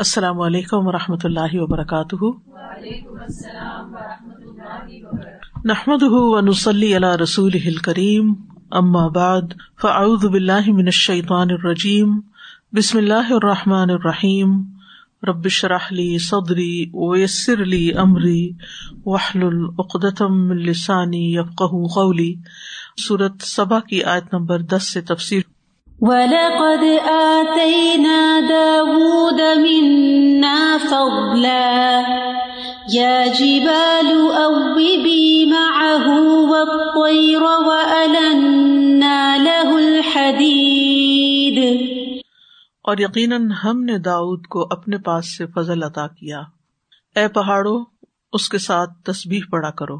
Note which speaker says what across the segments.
Speaker 1: السلام علیکم و رحمۃ اللہ وبرکاتہ۔ نحمد ونسلی علی رسول کریم ام بعد، فاعوذ باللہ من الشیطان الرجیم، بسم اللہ الرحمٰن الرحیم۔ ربش رحلی صدری ویسر علی عمری وحل العقدم السانی یفق قولی۔ صورت صبا کی آیت نمبر دس سے تفصیل
Speaker 2: وَلَقَدْ آتَيْنَا دَاوُودَ مِنَّا فَضْلًا. يَا جِبَالُ أَوِّبِي مَعَهُ وَالطَّيْرَ وَأَلَنَّا لَهُ الْحَدِيدَ.
Speaker 1: اور یقیناً ہم نے داؤد کو اپنے پاس سے فضل عطا کیا۔ اے پہاڑوں، اس کے ساتھ تسبیح پڑا کرو۔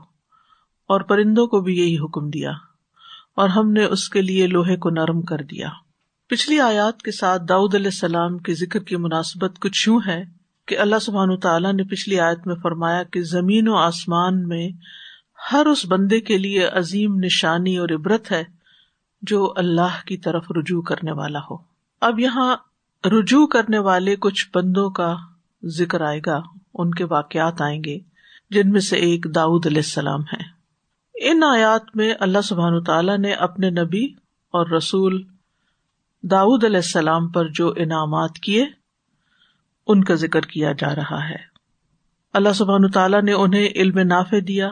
Speaker 1: اور پرندوں کو بھی یہی حکم دیا۔ اور ہم نے اس کے لیے لوہے کو نرم کر دیا۔ پچھلی آیات کے ساتھ داؤد علیہ السلام کے ذکر کی مناسبت کچھ یوں ہے کہ اللہ سبحان تعالیٰ نے پچھلی آیت میں فرمایا کہ زمین و آسمان میں ہر اس بندے کے لیے عظیم نشانی اور عبرت ہے جو اللہ کی طرف رجوع کرنے والا ہو۔ اب یہاں رجوع کرنے والے کچھ بندوں کا ذکر آئے گا، ان کے واقعات آئیں گے، جن میں سے ایک داؤد علیہ السلام ہے۔ ان آیات میں اللہ سبحان تعالیٰ نے اپنے نبی اور رسول داود علیہ السلام پر جو انعامات کیے، ان کا ذکر کیا جا رہا ہے۔ اللہ سبحان تعالیٰ نے انہیں علم نافع دیا،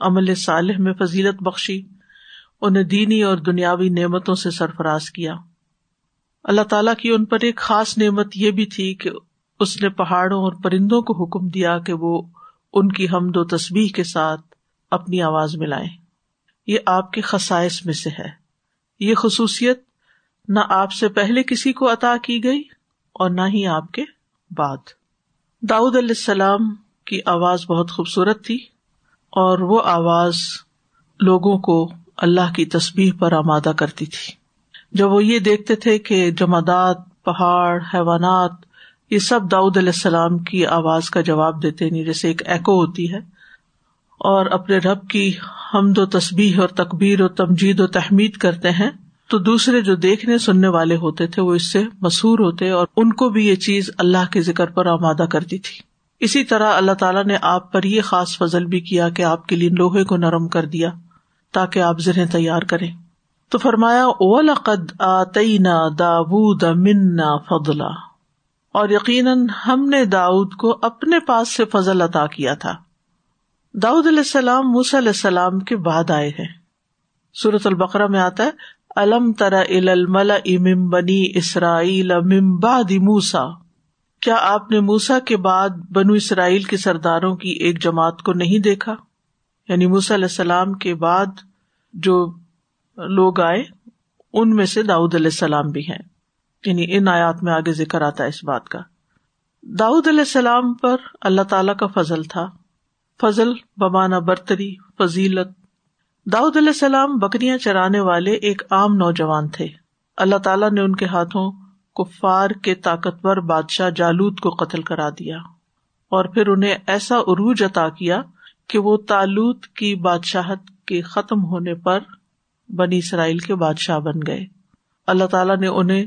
Speaker 1: عمل صالح میں فضیلت بخشی، انہیں دینی اور دنیاوی نعمتوں سے سرفراز کیا۔ اللہ تعالیٰ کی ان پر ایک خاص نعمت یہ بھی تھی کہ اس نے پہاڑوں اور پرندوں کو حکم دیا کہ وہ ان کی حمد و تصبیح کے ساتھ اپنی آواز ملائیں۔ یہ آپ کے خسائش میں سے ہے۔ یہ خصوصیت نہ آپ سے پہلے کسی کو عطا کی گئی اور نہ ہی آپ کے بعد۔ داؤد علیہ السلام کی آواز بہت خوبصورت تھی اور وہ آواز لوگوں کو اللہ کی تصبیح پر آمادہ کرتی تھی۔ جب وہ یہ دیکھتے تھے کہ جمادات، پہاڑ، حیوانات، یہ سب داؤد علیہ السلام کی آواز کا جواب دیتے نہیں جیسے ایک ایکو ہوتی ہے، اور اپنے رب کی حمد و تصبیح اور تقبیر و تمجید و تحمید کرتے ہیں تو دوسرے جو دیکھنے سننے والے ہوتے تھے وہ اس سے مسور ہوتے اور ان کو بھی یہ چیز اللہ کے ذکر پر آمادہ کرتی تھی۔ اسی طرح اللہ تعالیٰ نے آپ پر یہ خاص فضل بھی کیا کہ آپ کے لیے لوہے کو نرم کر دیا تاکہ آپ زریں تیار کریں۔ تو فرمایا او لقد آتینا داود منا فضلا اور یقیناً ہم نے داود کو اپنے پاس سے فضل عطا کیا تھا۔ داؤد علیہ السلام موس علیہ السلام کے بعد آئے ہیں۔ سورت البقرہ میں آتا ہے الم ترا الملا ام بنی اسرائیل موسا کیا آپ نے موسا کے بعد بنو اسرائیل کے سرداروں کی ایک جماعت کو نہیں دیکھا؟ یعنی موسا علیہ السلام کے بعد جو لوگ آئے، ان میں سے داؤد علیہ السلام بھی ہیں۔ یعنی ان آیات میں آگے ذکر آتا ہے اس بات کا۔ داؤد علیہ السلام پر اللہ تعالی کا فضل تھا۔ فضل بمانا برتری، فضیلت داؤد علیہ السلام بکریاں چرانے والے ایک عام نوجوان تھے۔ اللہ تعالیٰ نے ان کے ہاتھوں کفار کے طاقتور بادشاہ جالود کو قتل کرا دیا اور پھر انہیں ایسا عروج عطا کیا کہ وہ تالوت کی بادشاہت کے ختم ہونے پر بنی اسرائیل کے بادشاہ بن گئے۔ اللہ تعالیٰ نے انہیں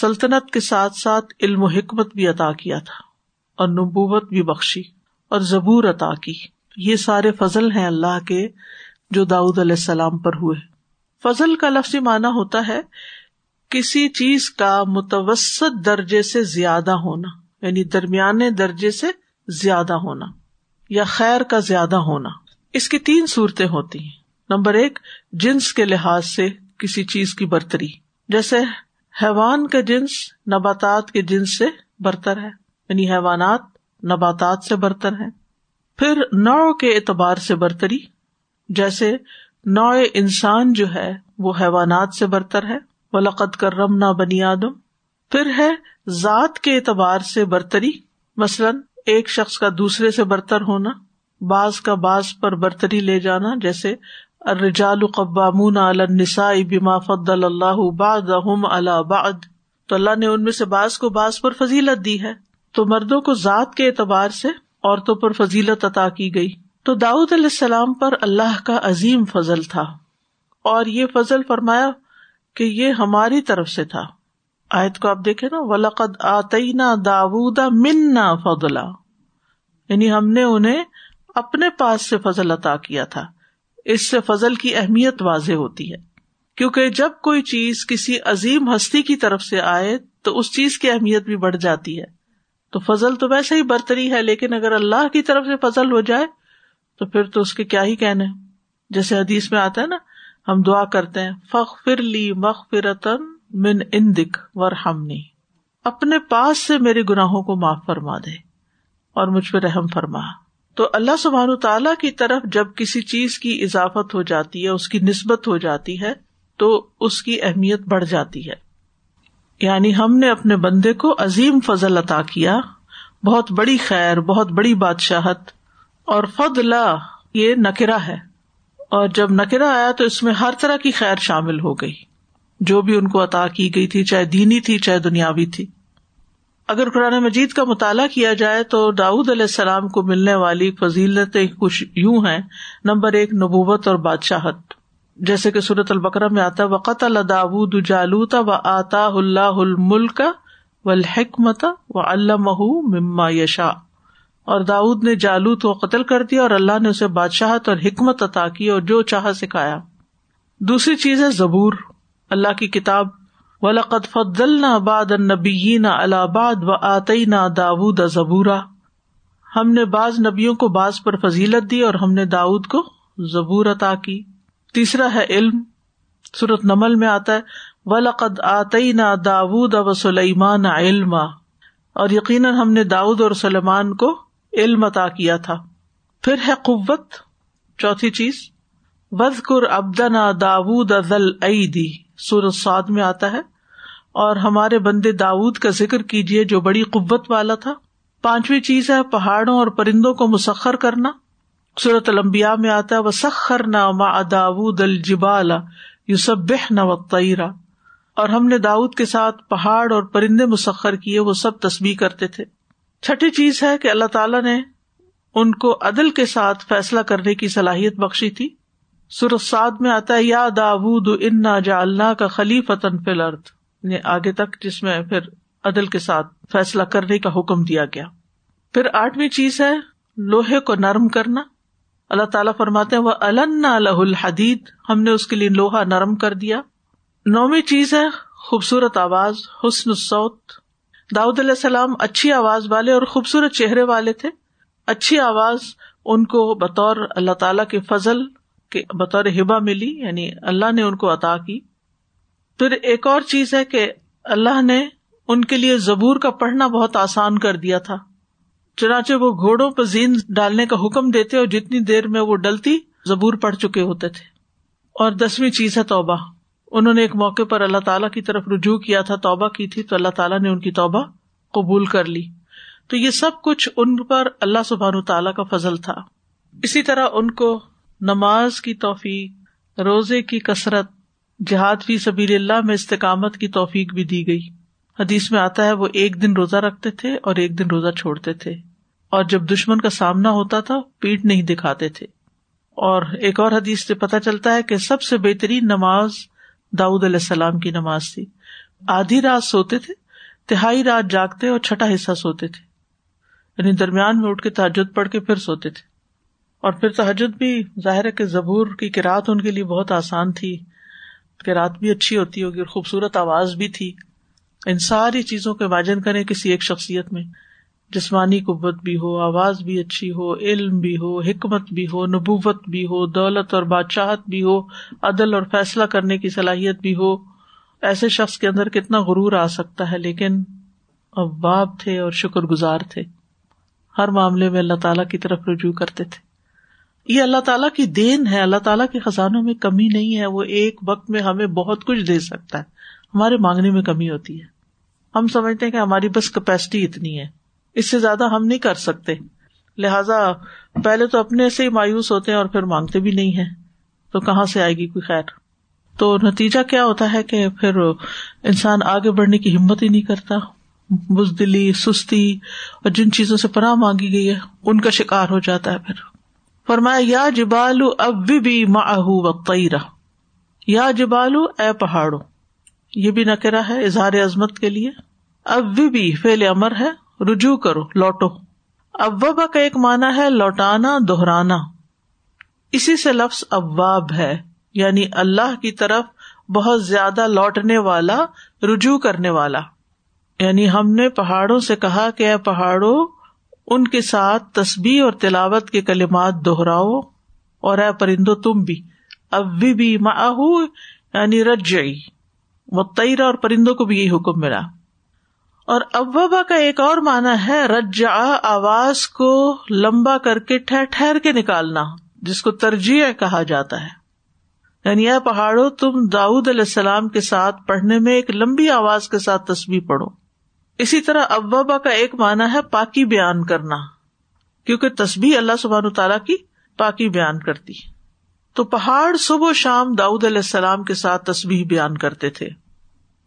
Speaker 1: سلطنت کے ساتھ ساتھ علم و حکمت بھی عطا کیا تھا اور نبوت بھی بخشی اور زبور عطا کی۔ یہ سارے فضل ہیں اللہ کے جو داؤد علیہ السلام پر ہوئے۔ فضل کا لفظی معنی ہوتا ہے کسی چیز کا متوسط درجے سے زیادہ ہونا یعنی درمیانے درجے سے زیادہ ہونا یا خیر کا زیادہ ہونا۔ اس کی تین صورتیں ہوتی ہیں۔ نمبر ایک، جنس کے لحاظ سے کسی چیز کی برتری۔ جیسے حیوان کا جنس نباتات کے جنس سے برتر ہے یعنی حیوانات نباتات سے برتر ہے پھر نو کے اعتبار سے برتری۔ جیسے نو انسان جو ہے وہ حیوانات سے برتر ہے۔ وہ لقت کر رم نہ بنی آدم۔ پھر ہے ذات کے اعتبار سے برتری۔ مثلاً ایک شخص کا دوسرے سے برتر ہونا، بعض کا بعض پر برتری لے جانا، جیسے الرجال قبامون علی النساء بما فضل اللہ بعضهم علی بعض۔ تو اللہ نے ان میں سے بعض کو بعض پر فضیلت دی ہے۔ تو مردوں کو ذات کے اعتبار سے عورتوں پر فضیلت عطا کی گئی۔ تو داؤد علیہ السلام پر اللہ کا عظیم فضل تھا اور یہ فضل فرمایا کہ یہ ہماری طرف سے تھا۔ آیت کو آپ دیکھے نا، ولقد آتینا داودا منا فضلا۔ یعنی ہم نے انہیں اپنے پاس سے فضل عطا کیا تھا۔ اس سے فضل کی اہمیت واضح ہوتی ہے۔ کیونکہ جب کوئی چیز کسی عظیم ہستی کی طرف سے آئے تو اس چیز کی اہمیت بھی بڑھ جاتی ہے۔ تو فضل تو ویسے ہی برتری ہے، لیکن اگر اللہ کی طرف سے فضل ہو جائے تو پھر تو اس کے کیا ہی کہنے جیسے حدیث میں آتا ہے نا، ہم دعا کرتے ہیں فخ فر لی مخ فرتن من ان دکھ ور اپنے پاس سے میرے گناہوں کو معاف فرما دے اور مجھ پہ رحم فرما۔ تو اللہ سبحان تعالیٰ کی طرف جب کسی چیز کی اضافت ہو جاتی ہے، اس کی نسبت ہو جاتی ہے، تو اس کی اہمیت بڑھ جاتی ہے۔ یعنی ہم نے اپنے بندے کو عظیم فضل عطا کیا، بہت بڑی خیر، بہت بڑی بادشاہت اور فد یہ نکرا ہے۔ اور جب نکرا آیا تو اس میں ہر طرح کی خیر شامل ہو گئی۔ جو بھی ان کو عطا کی گئی تھی، چاہے دینی تھی، چاہے دنیاوی تھی۔ اگر قرآن مجید کا مطالعہ کیا جائے تو داود علیہ السلام کو ملنے والی فضیلتیں کچھ یوں ہیں۔ نمبر ایک، نبوت اور بادشاہت۔ جیسے کہ صورت البکرا میں آتا وقت اللہ داود جالوتا و آتا اللہ الملک و الحکمت و اللہ مما یشا اور داود نے جالوت کو قتل کر دیا اور اللہ نے اسے بادشاہت اور حکمت عطا کی اور جو چاہ سکھایا۔ دوسری چیز ہے زبور۔ اللہ کی کتاب، ولقد فضلنا بعد النبیین على بعد و آتینا داود زبورا۔ ہم نے بعض نبیوں کو بعض پر فضیلت دی اور ہم نے داود کو زبور عطا کی۔ تیسرا ہے علم۔ صورت نمل میں آتا ہے، ولقد آتینا داود و سلیمان علما۔ اور یقیناً ہم نے داود اور سلیمان کو علم عطا کیا تھا۔ پھر ہے قوت۔ چوتھی چیز وزقر ابدنا داود ازل عیدی سورت سعد میں آتا ہے۔ اور ہمارے بندے داود کا ذکر کیجیے جو بڑی قوت والا تھا۔ پانچویں چیز ہے، پہاڑوں اور پرندوں کو مسخر کرنا۔ صورت المبیا میں آتا ہے وہ سخر نہ ما داود الجبال یوسب نہ وطیرا اور ہم نے داود کے ساتھ پہاڑ اور پرندے مسخر کیے، وہ سب تصبیح کرتے تھے۔ چھٹی چیز ہے کہ اللہ تعالیٰ نے ان کو عدل کے ساتھ فیصلہ کرنے کی صلاحیت بخشی تھی۔ سرساد میں آتا ہے، یا داود، انا جا اللہ کا خلی فتن فلرد آگے تک جس میں پھر عدل کے ساتھ فیصلہ کرنے کا حکم دیا گیا۔ پھر آٹھویں چیز ہے، لوہے کو نرم کرنا۔ اللہ تعالیٰ فرماتے وہ النا الح الحدید ہم نے اس کے لیے لوہا نرم کر دیا۔ نویں چیز ہے، خوبصورت آواز، حسن السوت داود علیہ السلام اچھی آواز والے اور خوبصورت چہرے والے تھے۔ اچھی آواز ان کو بطور اللہ تعالی کے فضل بطور ہبا ملی یعنی اللہ نے ان کو عطا کی۔ پھر ایک اور چیز ہے کہ اللہ نے ان کے لیے زبور کا پڑھنا بہت آسان کر دیا تھا۔ چنانچہ وہ گھوڑوں پہ زین ڈالنے کا حکم دیتے اور جتنی دیر میں وہ ڈلتی، زبور پڑھ چکے ہوتے تھے۔ اور دسویں چیز ہے توبہ۔ انہوں نے ایک موقع پر اللہ تعالیٰ کی طرف رجوع کیا تھا، توبہ کی تھی، تو اللہ تعالیٰ نے ان کی توبہ قبول کر لی۔ تو یہ سب کچھ ان پر اللہ سبحان تعالیٰ کا فضل تھا۔ اسی طرح ان کو نماز کی توفیق، روزے کی کثرت، جہاد فی سبیل اللہ میں استقامت کی توفیق بھی دی گئی۔ حدیث میں آتا ہے، وہ ایک دن روزہ رکھتے تھے اور ایک دن روزہ چھوڑتے تھے۔ اور جب دشمن کا سامنا ہوتا تھا، پیٹ نہیں دکھاتے تھے۔ اور ایک اور حدیث سے پتہ چلتا ہے کہ سب سے بہترین نماز داود علیہ السلام کی نماز تھی۔ آدھی رات سوتے تھے، تہائی رات جاگتے اور چھٹا حصہ سوتے تھے۔ یعنی درمیان میں اٹھ کے تاجد پڑھ کے پھر سوتے تھے۔ اور پھر تحجد بھی ظاہر ہے کہ زبور کی کراط ان کے لیے بہت آسان تھی کراط بھی اچھی ہوتی ہوگی اور خوبصورت آواز بھی تھی۔ ان ساری چیزوں کے واجن کریں کسی ایک شخصیت میں۔ جسمانی قوت بھی ہو، آواز بھی اچھی ہو، علم بھی ہو، حکمت بھی ہو، نبوت بھی ہو، دولت اور بادشاہت بھی ہو، عدل اور فیصلہ کرنے کی صلاحیت بھی ہو۔ ایسے شخص کے اندر کتنا غرور آ سکتا ہے، لیکن اباب تھے اور شکر گزار تھے۔ ہر معاملے میں اللہ تعالی کی طرف رجوع کرتے تھے۔ یہ اللہ تعالیٰ کی دین ہے، اللہ تعالیٰ کے خزانوں میں کمی نہیں ہے، وہ ایک وقت میں ہمیں بہت کچھ دے سکتا ہے۔ ہمارے مانگنے میں کمی ہوتی ہے۔ ہم سمجھتے ہیں کہ ہماری بس کیپیسٹی اتنی ہے۔ اس سے زیادہ ہم نہیں کر سکتے۔ لہذا پہلے تو اپنے سے ہی مایوس ہوتے ہیں اور پھر مانگتے بھی نہیں ہے تو کہاں سے آئے گی کوئی خیر؟ تو نتیجہ کیا ہوتا ہے کہ پھر انسان آگے بڑھنے کی ہمت ہی نہیں کرتا۔ بزدلی، سستی اور جن چیزوں سے پناہ مانگی گئی ہے، ان کا شکار ہو جاتا ہے پھر۔ فرمایا، یا جبالو اب بھی ماہو و یا جبالو اے پہاڑو یہ بھی نکرا ہے، اظہار عظمت کے لیے۔ اب بھی فیل امر ہے۔ رجوع کرو، لوٹو۔ ابا کا ایک مانا ہے لوٹانا، دہرانا۔ اسی سے لفظ اباب ہے یعنی اللہ کی طرف بہت زیادہ لوٹنے والا، رجوع کرنے والا۔ یعنی ہم نے پہاڑوں سے کہا کہ اے پہاڑوں، ان کے ساتھ تصبیح اور تلاوت کے کلمات دوہراؤ اور اے پرندو تم بھی۔ اب بھی ماہو یعنی رجئی متعرا اور پرندوں کو بھی یہی حکم ملا۔ اور ابا کا ایک اور مانا ہے رجا آواز کو لمبا کر کے ٹھہر ٹھہر کے نکالنا، جس کو ترجیح کہا جاتا ہے۔ یعنی یہ پہاڑوں، تم داود علیہ السلام کے ساتھ پڑھنے میں ایک لمبی آواز کے ساتھ تصویر پڑھو۔ اسی طرح ابا کا ایک مانا ہے پاکی بیان کرنا، کیونکہ تصبیح اللہ سبحان تعالیٰ کی پاکی بیان کرتی۔ تو پہاڑ صبح و شام داؤد علیہ السلام کے ساتھ تصبیح بیان کرتے تھے۔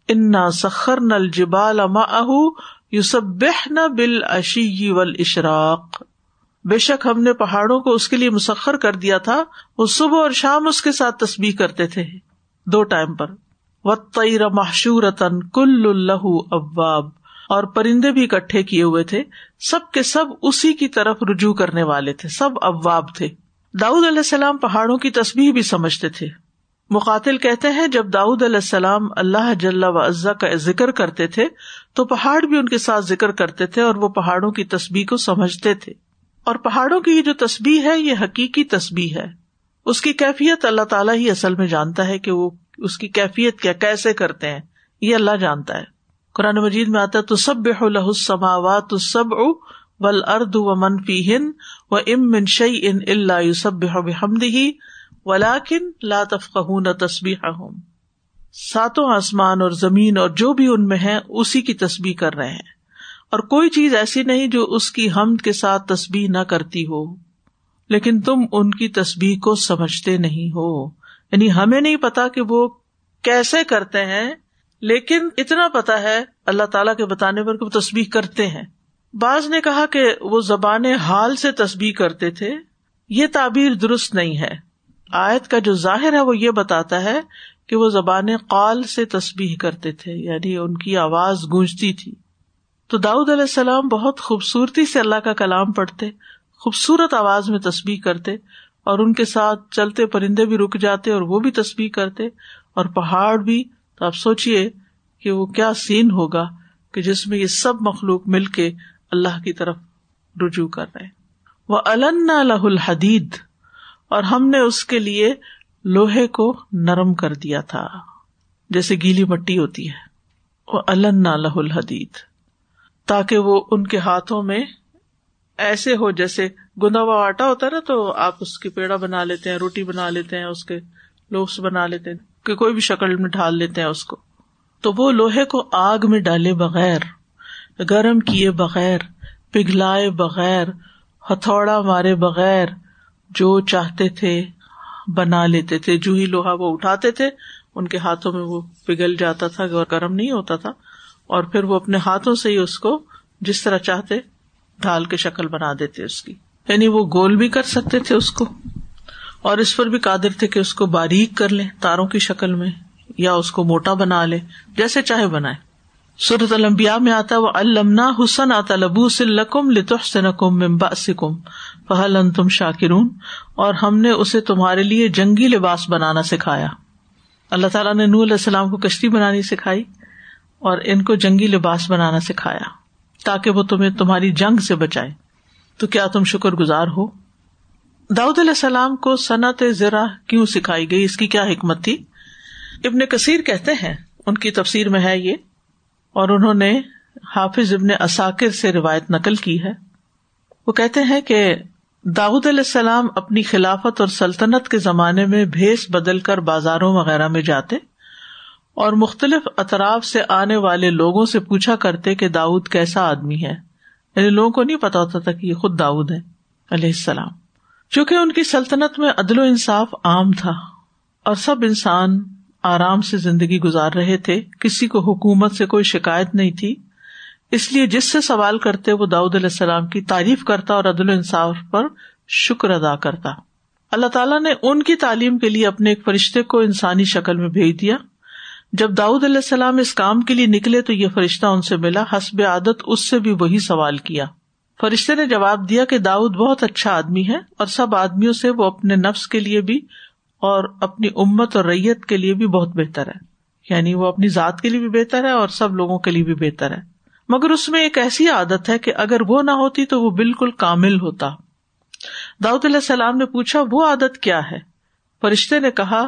Speaker 1: انا سخر نل جبال نہ بل اشی ول اشراق بے شک ہم نے پہاڑوں کو اس کے لیے مسخر کر دیا تھا، وہ صبح اور شام اس کے ساتھ تصبیح کرتے تھے۔ دو ٹائم پر۔ و تیر محشورتن کل اللہ اباب اور پرندے بھی اکٹھے کیے ہوئے تھے۔ سب کے سب اسی کی طرف رجوع کرنے والے تھے۔ سب ابواب تھے۔ داؤد علیہ السلام پہاڑوں کی تصویر بھی سمجھتے تھے۔ مقاتل کہتے ہیں، جب داؤد علیہ السلام اللہ جل و عزا کا ذکر کرتے تھے، تو پہاڑ بھی ان کے ساتھ ذکر کرتے تھے اور وہ پہاڑوں کی تصویر کو سمجھتے تھے۔ اور پہاڑوں کی یہ جو تصبیح ہے، یہ حقیقی تصبیح ہے۔ اس کی کیفیت اللہ تعالیٰ ہی اصل میں جانتا ہے کہ وہ اس کی کیفیت کیا، کیسے کرتے ہیں، یہ اللہ جانتا ہے۔ قرآن مجید میں آتا تو سب السماوات سب او ول ارد و منفی ہن و ام من شعی ان اللہ سب ہی ولاکن لا تفقہ ساتوں آسمان اور زمین اور جو بھی ان میں ہے اسی کی تصبیح کر رہے ہیں۔ اور کوئی چیز ایسی نہیں جو اس کی حمد کے ساتھ تصبیح نہ کرتی ہو۔ لیکن تم ان کی تصبیح کو سمجھتے نہیں ہو۔ یعنی ہمیں نہیں پتا کہ وہ کیسے کرتے ہیں، لیکن اتنا پتا ہے، اللہ تعالی کے بتانے پر کہ وہ تصبیح کرتے ہیں۔ بعض نے کہا کہ وہ زبان حال سے تصبیح کرتے تھے۔ یہ تعبیر درست نہیں ہے۔ آیت کا جو ظاہر ہے وہ یہ بتاتا ہے کہ وہ زبان قال سے تصبیح کرتے تھے یعنی ان کی آواز گونجتی تھی۔ تو داؤد علیہ السلام بہت خوبصورتی سے اللہ کا کلام پڑھتے، خوبصورت آواز میں تصبیح کرتے اور ان کے ساتھ چلتے پرندے بھی رک جاتے اور وہ بھی تصبیح کرتے اور پہاڑ بھی۔ تو آپ سوچیے کہ وہ کیا سین ہوگا کہ جس میں یہ سب مخلوق مل کے اللہ کی طرف رجوع کر رہے وہ لہ الحدید اور ہم نے اس کے لیے لوہے کو نرم کر دیا تھا، جیسے گیلی مٹی ہوتی ہے۔ وہ لہ الحدید، تاکہ وہ ان کے ہاتھوں میں ایسے ہو، جیسے گندا ہوا آٹا ہوتا ہے نا، تو آپ اس کی پیڑا بنا لیتے ہیں، روٹی بنا لیتے ہیں، اس کے لوس بنا لیتے ہیں، کہ کوئی بھی شکل میں ڈھال لیتے ہیں اس کو۔ تو وہ لوہے کو آگ میں ڈالے بغیر، گرم کیے بغیر، پگھلائے بغیر، ہتھوڑا مارے بغیر جو چاہتے تھے بنا لیتے تھے، جو ہی لوہا وہ اٹھاتے تھے، ان کے ہاتھوں میں وہ پگھل جاتا تھا گرم نہیں ہوتا تھا۔ اور پھر وہ اپنے ہاتھوں سے ہی اس کو جس طرح چاہتے ڈھال کے شکل بنا دیتے اس کی۔ یعنی وہ گول بھی کر سکتے تھے اس کو، اور اس پر بھی قادر تھے کہ اس کو باریک کر لیں تاروں کی شکل میں، یا اس کو موٹا بنا لے جیسے چاہے بنائے سورت المبیا میں آتا وہ المنا حسن آتا لبو سلکم لتحسنکم من باسکم فہل انتم شاکرون اور ہم نے اسے تمہارے لیے جنگی لباس بنانا سکھایا۔ اللہ تعالیٰ نے نور علیہ السلام کو کشتی بنانی سکھائی اور ان کو جنگی لباس بنانا سکھایا تاکہ وہ تمہیں تمہاری جنگ سے بچائے۔ تو کیا تم شکر گزار ہو؟ داؤد علیہ السلام کو صنعت ذرا کیوں سکھائی گئی؟ اس کی کیا حکمت تھی؟ ابن کثیر کہتے ہیں، ان کی تفسیر میں ہے یہ اور انہوں نے حافظ ابن اساکر سے روایت نقل کی ہے۔ وہ کہتے ہیں کہ داود علیہ السلام اپنی خلافت اور سلطنت کے زمانے میں بھیس بدل کر بازاروں وغیرہ میں جاتے اور مختلف اطراف سے آنے والے لوگوں سے پوچھا کرتے کہ داؤد کیسا آدمی ہے۔ یعنی لوگوں کو نہیں پتا ہوتا تھا کہ یہ خود داؤد ہے علیہ السلام۔ چونکہ ان کی سلطنت میں عدل و انصاف عام تھا اور سب انسان آرام سے زندگی گزار رہے تھے، کسی کو حکومت سے کوئی شکایت نہیں تھی۔ اس لیے جس سے سوال کرتے، وہ داؤد علیہ السلام کی تعریف کرتا اور عدل و انصاف پر شکر ادا کرتا۔ اللہ تعالیٰ نے ان کی تعلیم کے لیے اپنے ایک فرشتے کو انسانی شکل میں بھیج دیا۔ جب داؤد علیہ السلام اس کام کے لیے نکلے تو یہ فرشتہ ان سے ملا، حسب عادت اس سے بھی وہی سوال کیا۔ فرشتے نے جواب دیا کہ داؤد بہت اچھا آدمی ہے اور سب آدمیوں سے وہ اپنے نفس کے لیے بھی اور اپنی امت اور ریت کے لیے بھی بہت بہتر ہے۔ یعنی وہ اپنی ذات کے لیے بھی بہتر ہے اور سب لوگوں کے لیے بھی بہتر ہے۔ مگر اس میں ایک ایسی عادت ہے کہ اگر وہ نہ ہوتی تو وہ بالکل کامل ہوتا۔ داؤد علیہ السلام نے پوچھا، وہ عادت کیا ہے؟ فرشتے نے کہا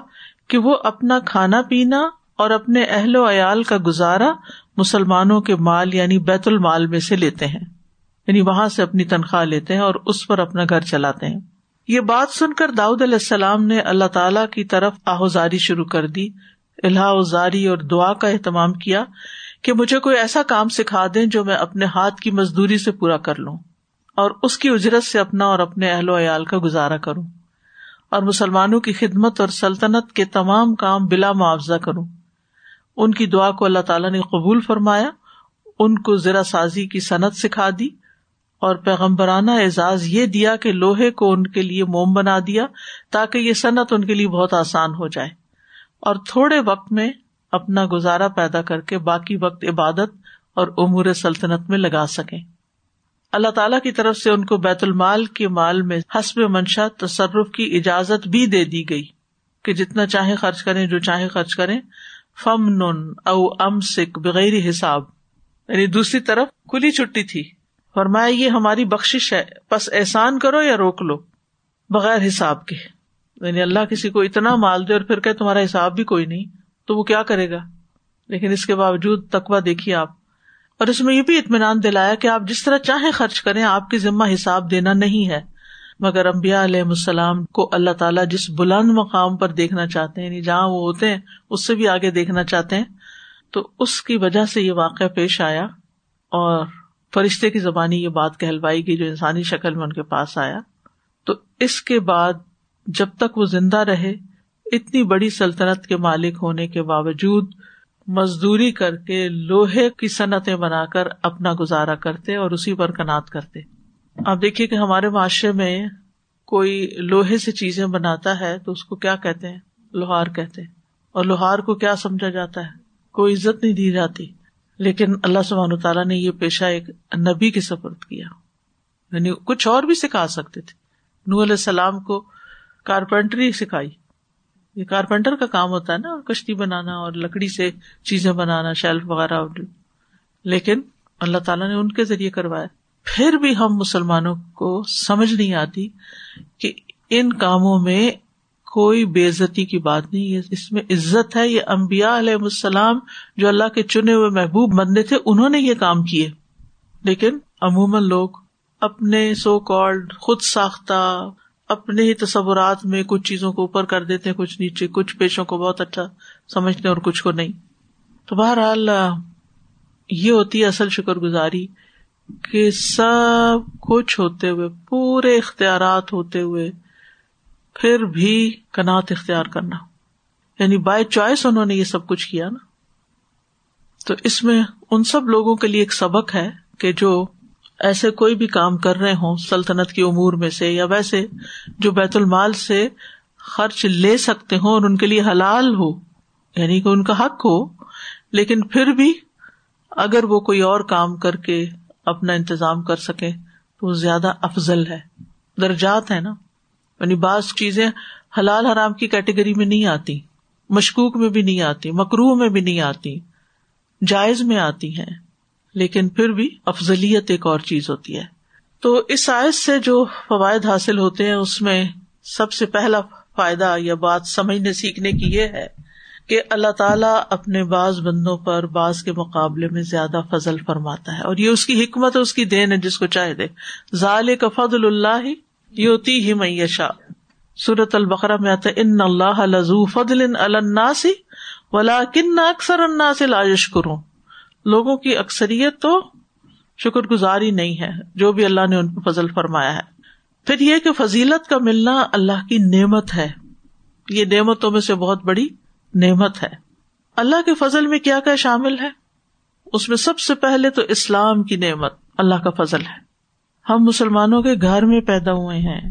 Speaker 1: کہ وہ اپنا کھانا پینا اور اپنے اہل و عیال کا گزارا مسلمانوں کے مال یعنی بیت المال میں سے لیتے ہیں۔ یعنی وہاں سے اپنی تنخواہ لیتے ہیں اور اس پر اپنا گھر چلاتے ہیں۔ یہ بات سن کر داؤد علیہ السلام نے اللہ تعالی کی طرف آہوزاری شروع کر دی اللہ زاری اور دعا کا اہتمام کیا کہ مجھے کوئی ایسا کام سکھا دیں جو میں اپنے ہاتھ کی مزدوری سے پورا کر لوں اور اس کی اجرت سے اپنا اور اپنے اہل و عیال کا گزارا کروں اور مسلمانوں کی خدمت اور سلطنت کے تمام کام بلا معاوضہ کروں۔ ان کی دعا کو اللہ تعالیٰ نے قبول فرمایا، ان کو ذرا سازی کی صنعت سکھا دی اور پیغمبرانہ اعزاز یہ دیا کہ لوہے کو ان کے لیے موم بنا دیا تاکہ یہ صنعت ان کے لیے بہت آسان ہو جائے۔ اور تھوڑے وقت میں اپنا گزارا پیدا کر کے باقی وقت عبادت اور امور سلطنت میں لگا سکیں۔ اللہ تعالیٰ کی طرف سے ان کو بیت المال کے مال میں حسب منشا تصرف کی اجازت بھی دے دی گئی کہ جتنا چاہے خرچ کریں، جو چاہے خرچ کریں۔ فم نن او ام سکھ بغیر حساب۔ یعنی دوسری طرف کھلی چھٹی تھی۔ فرمایا، یہ ہماری بخش ہے۔ بس احسان کرو یا روک لو؟ بغیر حساب کے۔ یعنی اللہ کسی کو اتنا مال دے اور پھر کہ تمہارا حساب بھی کوئی نہیں، تو وہ کیا کرے گا؟ لیکن اس کے باوجود تقوا دیکھیے آپ۔ اور اس میں یہ بھی اطمینان دلایا کہ آپ جس طرح چاہیں خرچ کریں، آپ کی ذمہ حساب دینا نہیں ہے۔ مگر امبیا علیہ السلام کو اللہ تعالیٰ جس بلند مقام پر دیکھنا چاہتے ہیں یعنی جہاں وہ ہوتے ہیں، اس سے بھی آگے دیکھنا چاہتے ہیں۔ تو اس کی وجہ سے یہ واقعہ پیش آیا اور فرشتے کی زبانی یہ بات کہلوائی گئی جو انسانی شکل میں ان کے پاس آیا، تو اس کے بعد جب تک وہ زندہ رہے، اتنی بڑی سلطنت کے مالک ہونے کے باوجود مزدوری کر کے لوہے کی صنعتیں بنا کر اپنا گزارا کرتے اور اسی پر کنات کرتے۔ آپ دیکھیے کہ ہمارے معاشرے میں کوئی لوہے سے چیزیں بناتا ہے تو اس کو کیا کہتے ہیں؟ لوہار کہتے ہیں۔ اور لوہار کو کیا سمجھا جاتا ہے؟ کوئی عزت نہیں دی جاتی۔ لیکن اللہ سبحان تعالیٰ نے یہ پیشہ ایک نبی کے سپرد کیا۔ یعنی کچھ اور بھی سکھا سکتے تھے۔ نور علیہ السلام کو کارپینٹری سکھائی۔ یہ کارپینٹر کا کام ہوتا ہے نا کشتی بنانا اور لکڑی سے چیزیں بنانا، شیلف وغیرہ۔ لیکن اللہ تعالیٰ نے ان کے ذریعے کروایا۔ پھر بھی ہم مسلمانوں کو سمجھ نہیں آتی کہ ان کاموں میں کوئی بےزتی کی بات نہیں ہے۔ اس میں عزت ہے۔ یہ امبیا علیہ السلام جو اللہ کے چنے ہوئے محبوب بندے تھے، انہوں نے یہ کام کیے۔ لیکن عموماً لوگ اپنے سو کالڈ خود ساختہ، اپنے ہی تصورات میں کچھ چیزوں کو اوپر کر دیتے ہیں، کچھ نیچے، کچھ پیشوں کو بہت اچھا سمجھتے اور کچھ کو نہیں۔ تو بہرحال، یہ ہوتی ہے اصل شکر گزاری کہ سب کچھ ہوتے ہوئے، پورے اختیارات ہوتے ہوئے پھر بھی کنات اختیار کرنا۔ یعنی بائی چوائس انہوں نے یہ سب کچھ کیا نا۔ تو اس میں ان سب لوگوں کے لیے ایک سبق ہے کہ جو ایسے کوئی بھی کام کر رہے ہوں، سلطنت کی امور میں سے یا ویسے جو بیت المال سے خرچ لے سکتے ہوں اور ان کے لیے حلال ہو یعنی کہ ان کا حق ہو، لیکن پھر بھی اگر وہ کوئی اور کام کر کے اپنا انتظام کر سکے تو زیادہ افضل ہے۔ درجات ہے نا۔ یعنی بعض چیزیں حلال حرام کی کیٹیگری میں نہیں آتی، مشکوک میں بھی نہیں آتی مکرو میں بھی نہیں آتی، جائز میں آتی ہیں، لیکن پھر بھی افضلیت ایک اور چیز ہوتی ہے۔ تو اس آئس سے جو فوائد حاصل ہوتے ہیں، اس میں سب سے پہلا فائدہ یا بات سمجھنے سیکھنے کی یہ ہے کہ اللہ تعالیٰ اپنے بعض بندوں پر بعض کے مقابلے میں زیادہ فضل فرماتا ہے اور یہ اس کی حکمت اس کی دین ہے، جس کو چاہے دے۔ ظال کا فضل اللہ یوتی ہی میشا سورت البقرا میں آتا ان اللہ لذو فضل الناسی ولا کن اکثر الناس لاجش کروں لوگوں کی اکثریت تو شکر گزاری نہیں ہے، جو بھی اللہ نے ان کو فضل فرمایا ہے۔ پھر یہ کہ فضیلت کا ملنا اللہ کی نعمت ہے۔ یہ نعمتوں میں سے بہت بڑی نعمت ہے۔ اللہ کے فضل میں کیا کیا شامل ہے؟ اس میں سب سے پہلے تو اسلام کی نعمت، اللہ کا فضل ہے۔ ہم مسلمانوں کے گھر میں پیدا ہوئے ہیں۔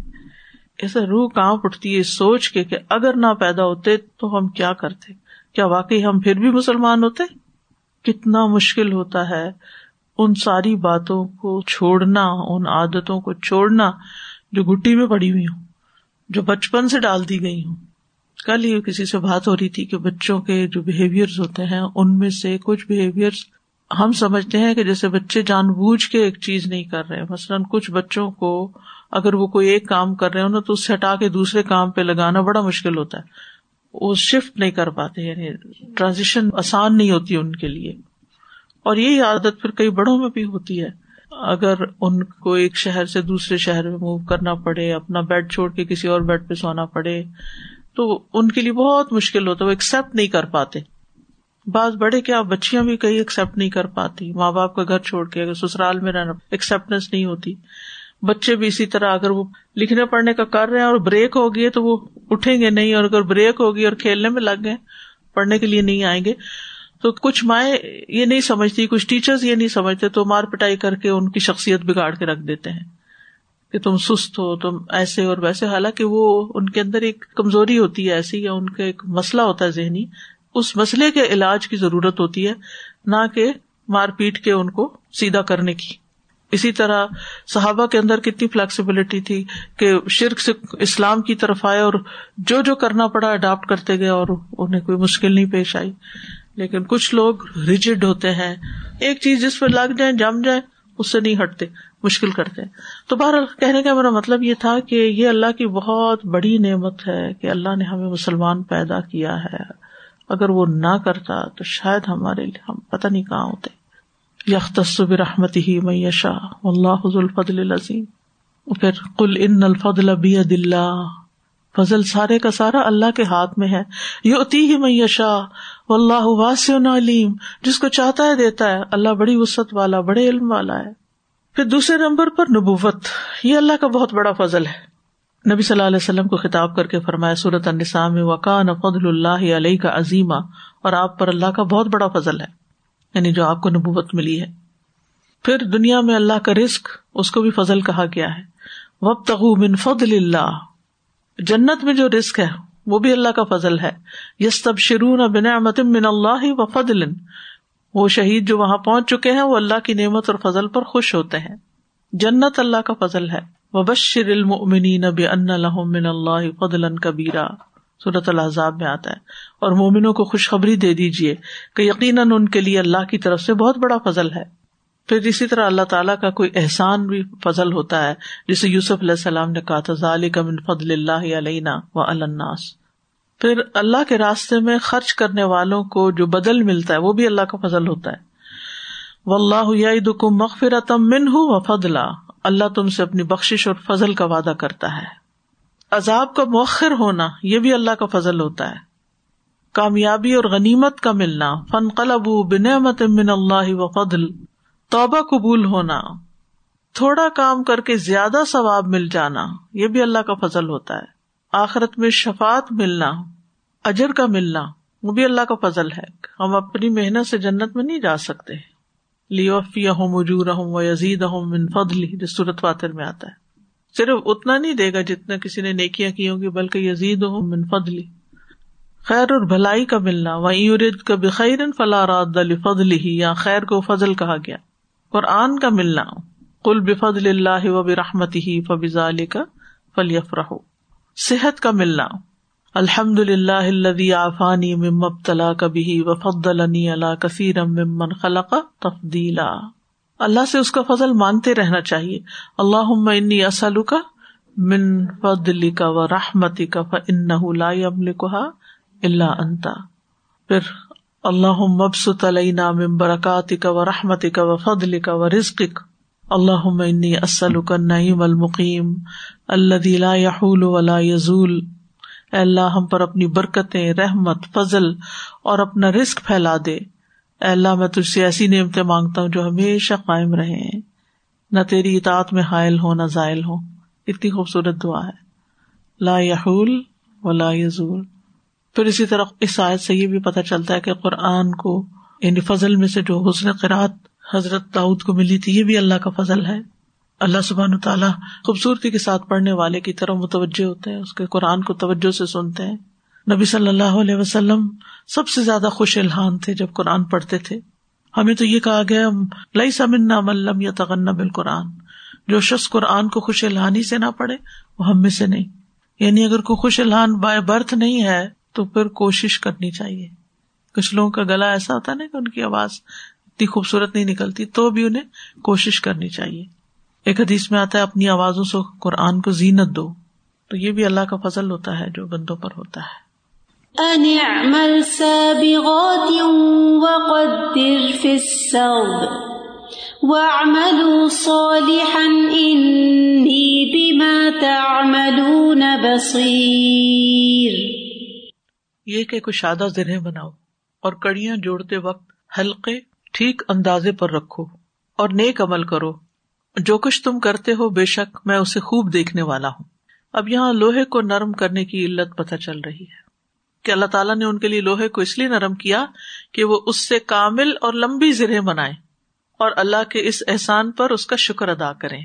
Speaker 1: ایسے روح کہاں اٹھتی ہے، سوچ کے کہ اگر نہ پیدا ہوتے تو ہم کیا کرتے؟ کیا واقعی ہم پھر بھی مسلمان ہوتے؟ کتنا مشکل ہوتا ہے ان ساری باتوں کو چھوڑنا، ان عادتوں کو چھوڑنا جو گٹی میں پڑی ہوئی ہوں، جو بچپن سے ڈال دی گئی ہوں۔ کل ہی کسی سے بات ہو رہی تھی کہ بچوں کے جو بہیویئر ہوتے ہیں، ان میں سے کچھ بہیویئر ہم سمجھتے ہیں کہ جیسے بچے جان بوجھ کے ایک چیز نہیں کر رہے مثلاً کچھ بچوں کو اگر وہ کوئی ایک کام کر رہے ہو نا تو اس سے ہٹا کے دوسرے کام پہ لگانا بڑا مشکل ہوتا ہے۔ وہ شفٹ نہیں کر پاتے یعنی ٹرانزیشن آسان نہیں ہوتی ان کے لیے۔ اور یہی عادت پھر کئی بڑوں میں بھی ہوتی ہے۔ اگر ان کو ایک شہر سے دوسرے شہر میں موو کرنا پڑے، اپنا بیڈ چھوڑ کے کسی اور بیڈ پہ سونا پڑے، تو ان کے لیے بہت مشکل ہوتا ہے، وہ ایکسپٹ نہیں کر پاتے۔ بعض بڑے کیا بچیاں بھی کہیں ایکسپٹ نہیں کر پاتی۔ ماں باپ کا گھر چھوڑ کے اگر سسرال میں رہنا ایکسپٹینس نہیں ہوتی۔ بچے بھی اسی طرح اگر وہ لکھنے پڑھنے کا کر رہے ہیں اور بریک ہو گئی تو وہ اٹھیں گے نہیں اور اگر بریک ہوگی اور کھیلنے میں لگ گئے، پڑھنے کے لیے نہیں آئیں گے۔ تو کچھ مائیں یہ نہیں سمجھتی، کچھ ٹیچرز یہ نہیں سمجھتے، تو مار پٹائی کر کے ان کی شخصیت بگاڑ کے رکھ دیتے ہیں کہ تم سست ہو، تم ایسے اور ویسے۔ حالانکہ وہ ان کے اندر ایک کمزوری ہوتی ہے ایسی یا ان کا ایک مسئلہ ہوتا ہے ذہنی اس مسئلے کے علاج کی ضرورت ہوتی ہے، نہ کہ مار پیٹ کے ان کو سیدھا کرنے کی۔ اسی طرح صحابہ کے اندر کتنی فلیکسیبلٹی تھی کہ شرک سے اسلام کی طرف آئے اور جو جو کرنا پڑا اڈاپٹ کرتے گئے اور انہیں کوئی مشکل نہیں پیش آئی۔ لیکن کچھ لوگ ریجڈ ہوتے ہیں۔ ایک چیز جس پہ لگ جائیں، جم جائیں، اس سے نہیں ہٹتے، مشکل کرتے تو بہر کہنے کا میرا مطلب یہ تھا کہ یہ اللہ کی بہت بڑی نعمت ہے کہ اللہ نے ہمیں مسلمان پیدا کیا ہے۔ اگر وہ نہ کرتا تو شاید ہمارے لیے ہم پتہ نہیں کہاں ہوتے۔ یختصب رحمت ہی میشا اللہ حض الفضل العظیم۔ پھر کل ان الفضل بید اللہ۔ فضل سارے کا سارا اللہ کے ہاتھ میں ہے۔ یہ اتی ہی میشا اللہ واسع علیم۔ جس کو چاہتا ہے دیتا ہے۔ اللہ بڑی وسط والا، بڑے علم والا ہے۔ پھر دوسرے نمبر پر نبوت۔ یہ اللہ کا بہت بڑا فضل ہے۔ نبی صلی اللہ علیہ وسلم کو خطاب کر کے فرمایا صورت النساء میں وقان فضل اللہ علیہ کا عظیمہ اور آپ پر اللہ کا بہت بڑا فضل ہے یعنی جو آپ کو نبوت ملی ہے۔ پھر دنیا میں اللہ کا رسک اس کو بھی فضل کہا گیا ہے۔ وب تغ من فضل اللہ، جنت میں جو رسک ہے، وہ بھی اللہ کا فضل ہے۔ یس تب شرون بن من اللہ و فضل، وہ شہید جو وہاں پہنچ چکے ہیں، وہ اللہ کی نعمت اور فضل پر خوش ہوتے ہیں۔ جنت اللہ کا فضل ہے۔ وبشر المؤمنین بان لهم من اللہ فضلا کبیرا۔ صورت الحضاب میں آتا ہے۔ اور مومنوں کو خوشخبری دے دیجیے کہ یقیناً ان کے لیے اللہ کی طرف سے بہت بڑا فضل ہے۔ پھر اسی طرح اللہ تعالیٰ کا کوئی احسان بھی فضل ہوتا ہے۔ جسے یوسف علیہ السلام نے کہا تھا، ذالک من فضل اللہ علینا و الناس۔ پھر اللہ کے راستے میں خرچ کرنے والوں کو جو بدل ملتا ہے، وہ بھی اللہ کا فضل ہوتا ہے۔ و اللہ یادم مغفرتم و فضلہ اللہ تم سے اپنی بخش اور فضل کا وعدہ کرتا ہے۔ عذاب کا مؤخر ہونا یہ بھی اللہ کا فضل ہوتا ہے۔ کامیابی اور غنیمت کا ملنا فن قلب بنعمت من اللہ و فضل، توبہ قبول ہونا، تھوڑا کام کر کے زیادہ ثواب مل جانا، یہ بھی اللہ کا فضل ہوتا ہے۔ آخرت میں شفات ملنا، اجر کا ملنا، وہ بھی اللہ کا فضل ہے۔ ہم اپنی محنت سے جنت میں نہیں جا سکتے۔ لیوفی ہوں مجور ہوں و یزید ہوں من فضل جس صورت واتر میں آتا ہے۔ صرف اتنا نہیں دے گا جتنا کسی نے نیکیاں کی ہوں گی، بلکہ یزید ہوں من فضلی خیر اور بھلائی کا ملنا وہیں کا بخیر فلا راد فضل ہی یا خیر کو فضل کہا گیا۔ قرآن کا ملنا کل بفضل اللہ و برحمت ہی فبز علی کا فلیف رہو صحت کا ملنا الحمد للہ الذي عافانی ممبتلا کبھی وفد وفضلنی اللہ کثیر ممن خلق تفدیلا اللہ سے اس کا فضل مانگتے رہنا چاہیے۔ اللہ انی اسلو کا من فضلی کا و رحمتی کا فن لا کہا اللہ انتا پھر اللہ مبسط علینا من برکاتی کا و رحمتی کا و فضلی کا و رزق اللہ انی اسلو کا نعیم المقیم اللہ لا یحول ولا یزول۔ اے اللہ ہم پر اپنی برکتیں، رحمت، فضل اور اپنا رزق پھیلا دے۔ اے اللہ، میں تجھ سے ایسی نعمتیں مانگتا ہوں جو ہمیشہ قائم رہے نہ تیری اطاعت میں حائل ہو نہ زائل ہو اتنی خوبصورت دعا ہے۔ لا یحول و لا یزول۔ پھر اسی طرح اس آیت سے یہ بھی پتہ چلتا ہے کہ قرآن کو یعنی فضل میں سے جو حسن قرآت حضرت داؤد کو ملی تھی، یہ بھی اللہ کا فضل ہے۔ اللہ سبحان تعالیٰ خوبصورتی کے ساتھ پڑھنے والے کی طرح متوجہ ہوتے ہیں، اس کے قرآن کو توجہ سے سنتے ہیں۔ نبی صلی اللہ علیہ وسلم سب سے زیادہ خوش الحان تھے جب قرآن پڑھتے تھے۔ ہمیں تو یہ کہا گیا لئی سمنا ملم یا تغنہ بال قرآن جو شخص قرآن کو خوش الحانی سے نہ پڑھے، وہ ہم میں سے نہیں۔ یعنی اگر کوئی خوش الحان بائے برتھ نہیں ہے، تو پھر کوشش کرنی چاہیے۔ کچھ لوگوں کا گلا ایسا ہوتا نا کہ ان کی آواز اتنی خوبصورت نہیں نکلتی، تو بھی انہیں کوشش کرنی چاہیے۔ ایک حدیث میں آتا ہے اپنی آوازوں سے قرآن کو زینت دو۔ تو یہ بھی اللہ کا فضل ہوتا ہے جو بندوں پر ہوتا ہے۔ یہ کہ کچھ شادہ زرہیں بناؤ اور کڑیاں جوڑتے وقت حلقے ٹھیک اندازے پر رکھو اور نیک عمل کرو۔ جو کچھ تم کرتے ہو بے شک میں اسے خوب دیکھنے والا ہوں۔ اب یہاں لوہے کو نرم کرنے کی علت پتہ چل رہی ہے۔ کہ اللہ تعالیٰ نے ان کے لیے لوہے کو اس لیے نرم کیا کہ وہ اس سے کامل اور لمبی زرہیں بنائے اور اللہ کے اس احسان پر اس کا شکر ادا کریں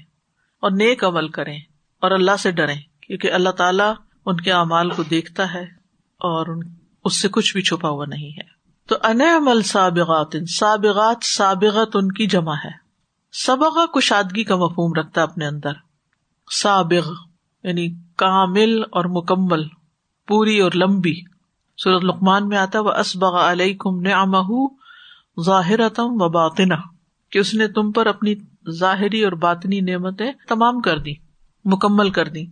Speaker 1: اور نیک عمل کریں اور اللہ سے ڈریں، کیونکہ اللہ تعالیٰ ان کے اعمال کو دیکھتا ہے اور اس سے کچھ بھی چھپا ہوا نہیں ہے۔ تو ان عمل سابغات سابغات سابغت ان کی جمع ہے۔ سبغ کشادگی کا مفہوم رکھتا ہے اپنے اندر۔ سابغ یعنی کامل اور مکمل، پوری اور لمبی۔ سورت لقمان میں آتا وہ اسبغ علیہ کم نعمہ و باطنا کہ اس نے تم پر اپنی ظاہری اور باطنی نعمتیں تمام کر دی مکمل کر دی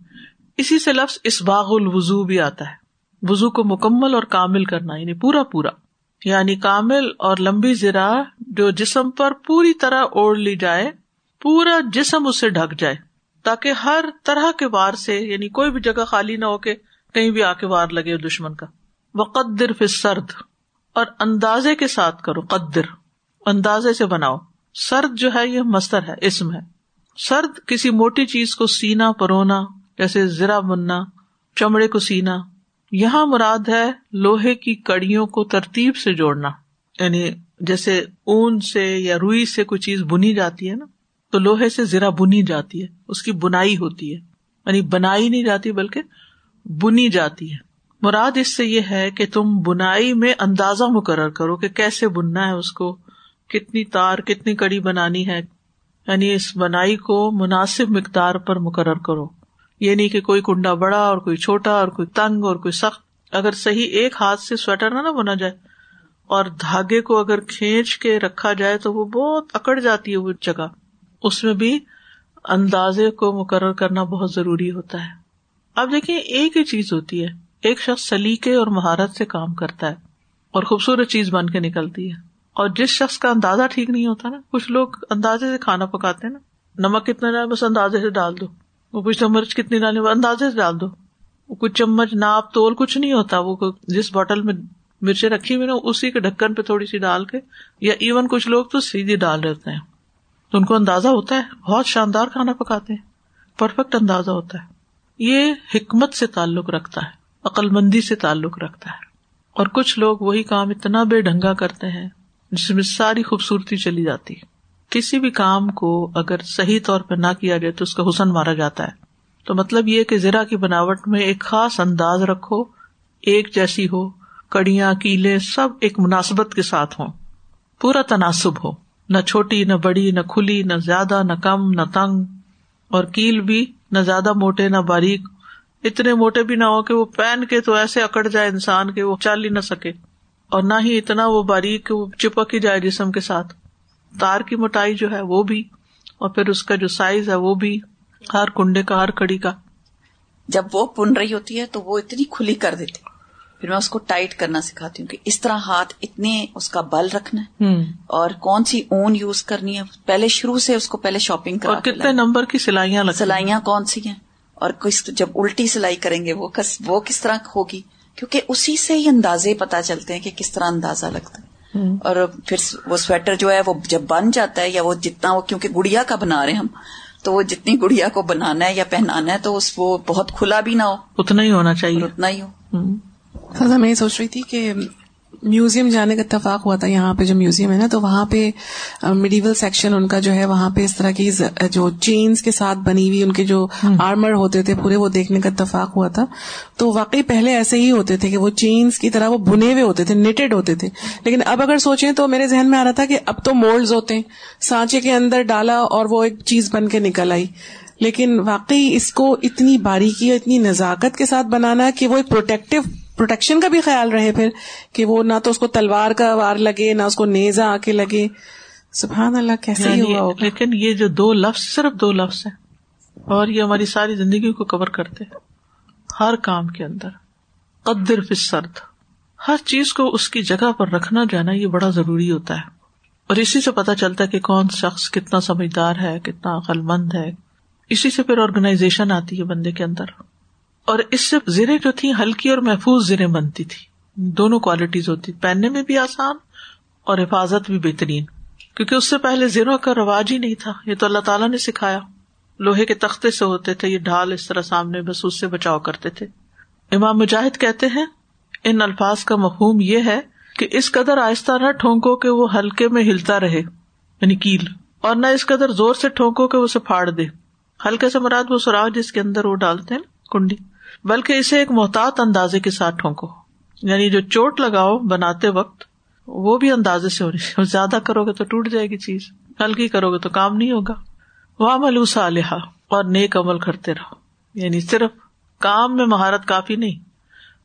Speaker 1: اسی سے لفظ اسباغ الوضو بھی آتا ہے۔ وضو کو مکمل اور کامل کرنا یعنی پورا پورا۔ یعنی کامل اور لمبی زرا جو جسم پر پوری طرح اوڑھ لی جائے، پورا جسم اسے ڈھک جائے، تاکہ ہر طرح کے وار سے یعنی کوئی بھی جگہ خالی نہ ہو کے کہیں بھی آ کے وار لگے دشمن کا۔ وہ قدر پھر سرد اور اندازے کے ساتھ کرو، قدر، اندازے سے بناؤ۔ سرد جو ہے، یہ مستر ہے، اسم ہے۔ سرد کسی موٹی چیز کو سینا، پرونا، جیسے زرا بننا، چمڑے کو سینا یہاں مراد ہے لوہے کی کڑیوں کو ترتیب سے جوڑنا۔ یعنی جیسے اون سے یا روئی سے کوئی چیز بنی جاتی ہے نا، تو لوہے سے زرا بنی جاتی ہے، اس کی بنائی ہوتی ہے۔ یعنی بنائی نہیں جاتی بلکہ بنی جاتی ہے۔ مراد اس سے یہ ہے کہ تم بنائی میں اندازہ مقرر کرو کہ کیسے بننا ہے اس کو، کتنی تار، کتنی کڑی بنانی ہے۔ یعنی اس بنائی کو مناسب مقدار پر مقرر کرو۔ یہ نہیں کہ کوئی کنڈا بڑا اور کوئی چھوٹا اور کوئی تنگ اور کوئی سخت۔ اگر صحیح ایک ہاتھ سے سویٹر نہ بنا جائے اور دھاگے کو اگر کھینچ کے رکھا جائے تو وہ بہت اکڑ جاتی ہے وہ جگہ۔ اس میں بھی اندازے کو مقرر کرنا بہت ضروری ہوتا ہے۔ اب دیکھیں، ایک ہی چیز ہوتی ہے۔ ایک شخص سلیقے اور مہارت سے کام کرتا ہے اور خوبصورت چیز بن کے نکلتی ہے۔ اور جس شخص کا اندازہ ٹھیک نہیں ہوتا نا، کچھ لوگ اندازے سے کھانا پکاتے ہیں نا۔ نمک کتنا ڈال بس اندازے سے ڈال دو۔ وہ کچھ چمچ کتنی ڈالے وہ اندازے سے ڈال دو۔ وہ کچھ چمچ ناپ تول کچھ نہیں ہوتا۔ وہ جس بوٹل میں مرچیں رکھی ہوئی نا، اسی کے ڈھکن پہ تھوڑی سی ڈال کے، یا ایون کچھ لوگ تو سیدھی ڈال رہتے ہیں۔ تو ان کو اندازہ ہوتا ہے۔ بہت شاندار کھانا پکاتے ہیں۔ پرفیکٹ اندازہ ہوتا ہے۔ یہ حکمت سے تعلق رکھتا ہے۔ عقل مندی سے تعلق رکھتا ہے۔ اور کچھ لوگ وہی کام اتنا بے ڈھنگا کرتے ہیں جس میں ساری خوبصورتی چلی جاتی کسی بھی کام کو اگر صحیح طور پہ نہ کیا جائے تو اس کا حسن مارا جاتا ہے۔ تو مطلب یہ کہ زرا کی بناوٹ میں ایک خاص انداز رکھو، ایک جیسی ہو، کڑیاں، کیلے سب ایک مناسبت کے ساتھ ہوں۔ پورا تناسب ہو۔ نہ چھوٹی، نہ بڑی، نہ کھلی، نہ زیادہ، نہ کم، نہ تنگ۔ اور کیل بھی نہ زیادہ موٹے، نہ باریک۔ اتنے موٹے بھی نہ ہو کہ وہ پہن کے تو ایسے اکڑ جائے انسان کے وہ چل ہی نہ سکے۔ اور نہ ہی اتنا وہ باریک کہ وہ چپک ہی جائے جسم کے ساتھ۔ تار کی موٹائی جو ہے وہ بھی اور پھر اس کا جو سائز ہے وہ بھی ہر کنڈے کا ہر کڑی کا۔
Speaker 3: جب وہ بن رہی ہوتی ہے تو وہ اتنی کھلی کر دیتی۔ پھر میں اس کو ٹائٹ کرنا سکھاتی ہوں کہ اس طرح ہاتھ اتنے اس کا بل رکھنا ہے۔ اور کون سی اون یوز کرنی ہے؟ پہلے شروع سے اس کو پہلے شاپنگ کر
Speaker 1: کتنے نمبر کی سلائیاں
Speaker 3: سلائیاں کون سی ہیں؟ اور جب الٹی سلائی کریں گے وہ کس وہ کس طرح ہوگی؟ کیونکہ اسی سے ہی اندازے پتا چلتے ہیں کہ کس طرح اندازہ لگتا ہے۔ اور پھر وہ سویٹر جو ہے وہ جب بن جاتا ہے یا وہ جتنا وہ کیونکہ گڑیا کا بنا رہے ہم تو وہ جتنی گڑیا کو بنانا ہے یا پہنانا ہے تو اس وہ بہت کھلا بھی نہ ہو۔
Speaker 1: اتنا ہی ہونا چاہیے۔
Speaker 3: اتنا ہی ہو۔
Speaker 4: میں یہ سوچ رہی تھی کہ میوزیم جانے کا اتفاق ہوا تھا یہاں پہ جو میوزیم ہے نا تو وہاں پہ میڈیول سیکشن ان کا جو ہے وہاں پہ اس طرح کی جو چینز کے ساتھ بنی ہوئی ان کے جو آرمر ہوتے تھے پورے وہ دیکھنے کا اتفاق ہوا تھا۔ تو واقعی پہلے ایسے ہی ہوتے تھے کہ وہ چینز کی طرح وہ بنے ہوئے ہوتے تھے نیٹڈ ہوتے تھے۔ لیکن اب اگر سوچیں تو میرے ذہن میں آ رہا تھا کہ اب تو مولڈز ہوتے ہیں۔ سانچے کے اندر ڈالا اور وہ ایک چیز بن کے نکل آئی۔ لیکن واقعی اس کو اتنی باریکی اور اتنی نزاکت کے ساتھ بنانا کہ وہ ایک پروٹیکٹو پروٹیکشن کا بھی خیال رہے پھر کہ وہ نہ تو اس کو تلوار کا وار لگے نہ اس کو نیزا آ کے لگے۔ سبحان اللہ کیسے ہی
Speaker 1: یعنی
Speaker 4: ہوا ہوگا؟
Speaker 1: لیکن یہ جو دو لفظ صرف دو لفظ ہیں اور یہ ہماری ساری زندگی کو کور کرتے ہیں۔ ہر کام کے اندر۔ قدر فی سرد ہر چیز کو اس کی جگہ پر رکھنا جانا یہ بڑا ضروری ہوتا ہے۔ اور اسی سے پتا چلتا ہے کہ کون شخص کتنا سمجھدار ہے کتنا عقل مند ہے۔ اسی سے پھر آرگنائزیشن آتی ہے بندے کے اندر۔ اور اس سے زیریں جو تھی ہلکی اور محفوظ زیریں بنتی تھی دونوں کوالٹیز ہوتی پہننے میں بھی آسان اور حفاظت بھی بہترین۔ کیونکہ اس سے پہلے زیروں کا رواج ہی نہیں تھا۔ یہ تو اللہ تعالیٰ نے سکھایا۔ لوہے کے تختے سے ہوتے تھے، یہ ڈھال اس طرح سامنے بس اس سے بچاؤ کرتے تھے۔ امام مجاہد کہتے ہیں، ان الفاظ کا مفہوم یہ ہے کہ اس قدر آہستہ نہ ٹھونکو کہ وہ ہلکے میں ہلتا رہے یعنی کیل، اور نہ اس قدر زور سے ٹھونکو کہ اسے پھاڑ دے۔ ہلکے سے مراد وہ سراغ جس کے اندر وہ ڈالتے ہیں، کنڈی۔ بلکہ اسے ایک محتاط اندازے کے ساتھ ٹھونکو۔ یعنی جو چوٹ لگاؤ بناتے وقت، وہ بھی اندازے سے ہونی چاہیے زیادہ کرو گے تو ٹوٹ جائے گی چیز۔ ہلکی کرو گے تو کام نہیں ہوگا۔ وہ ملوسا لہا اور نیک عمل کرتے رہو۔ یعنی صرف کام میں مہارت کافی نہیں۔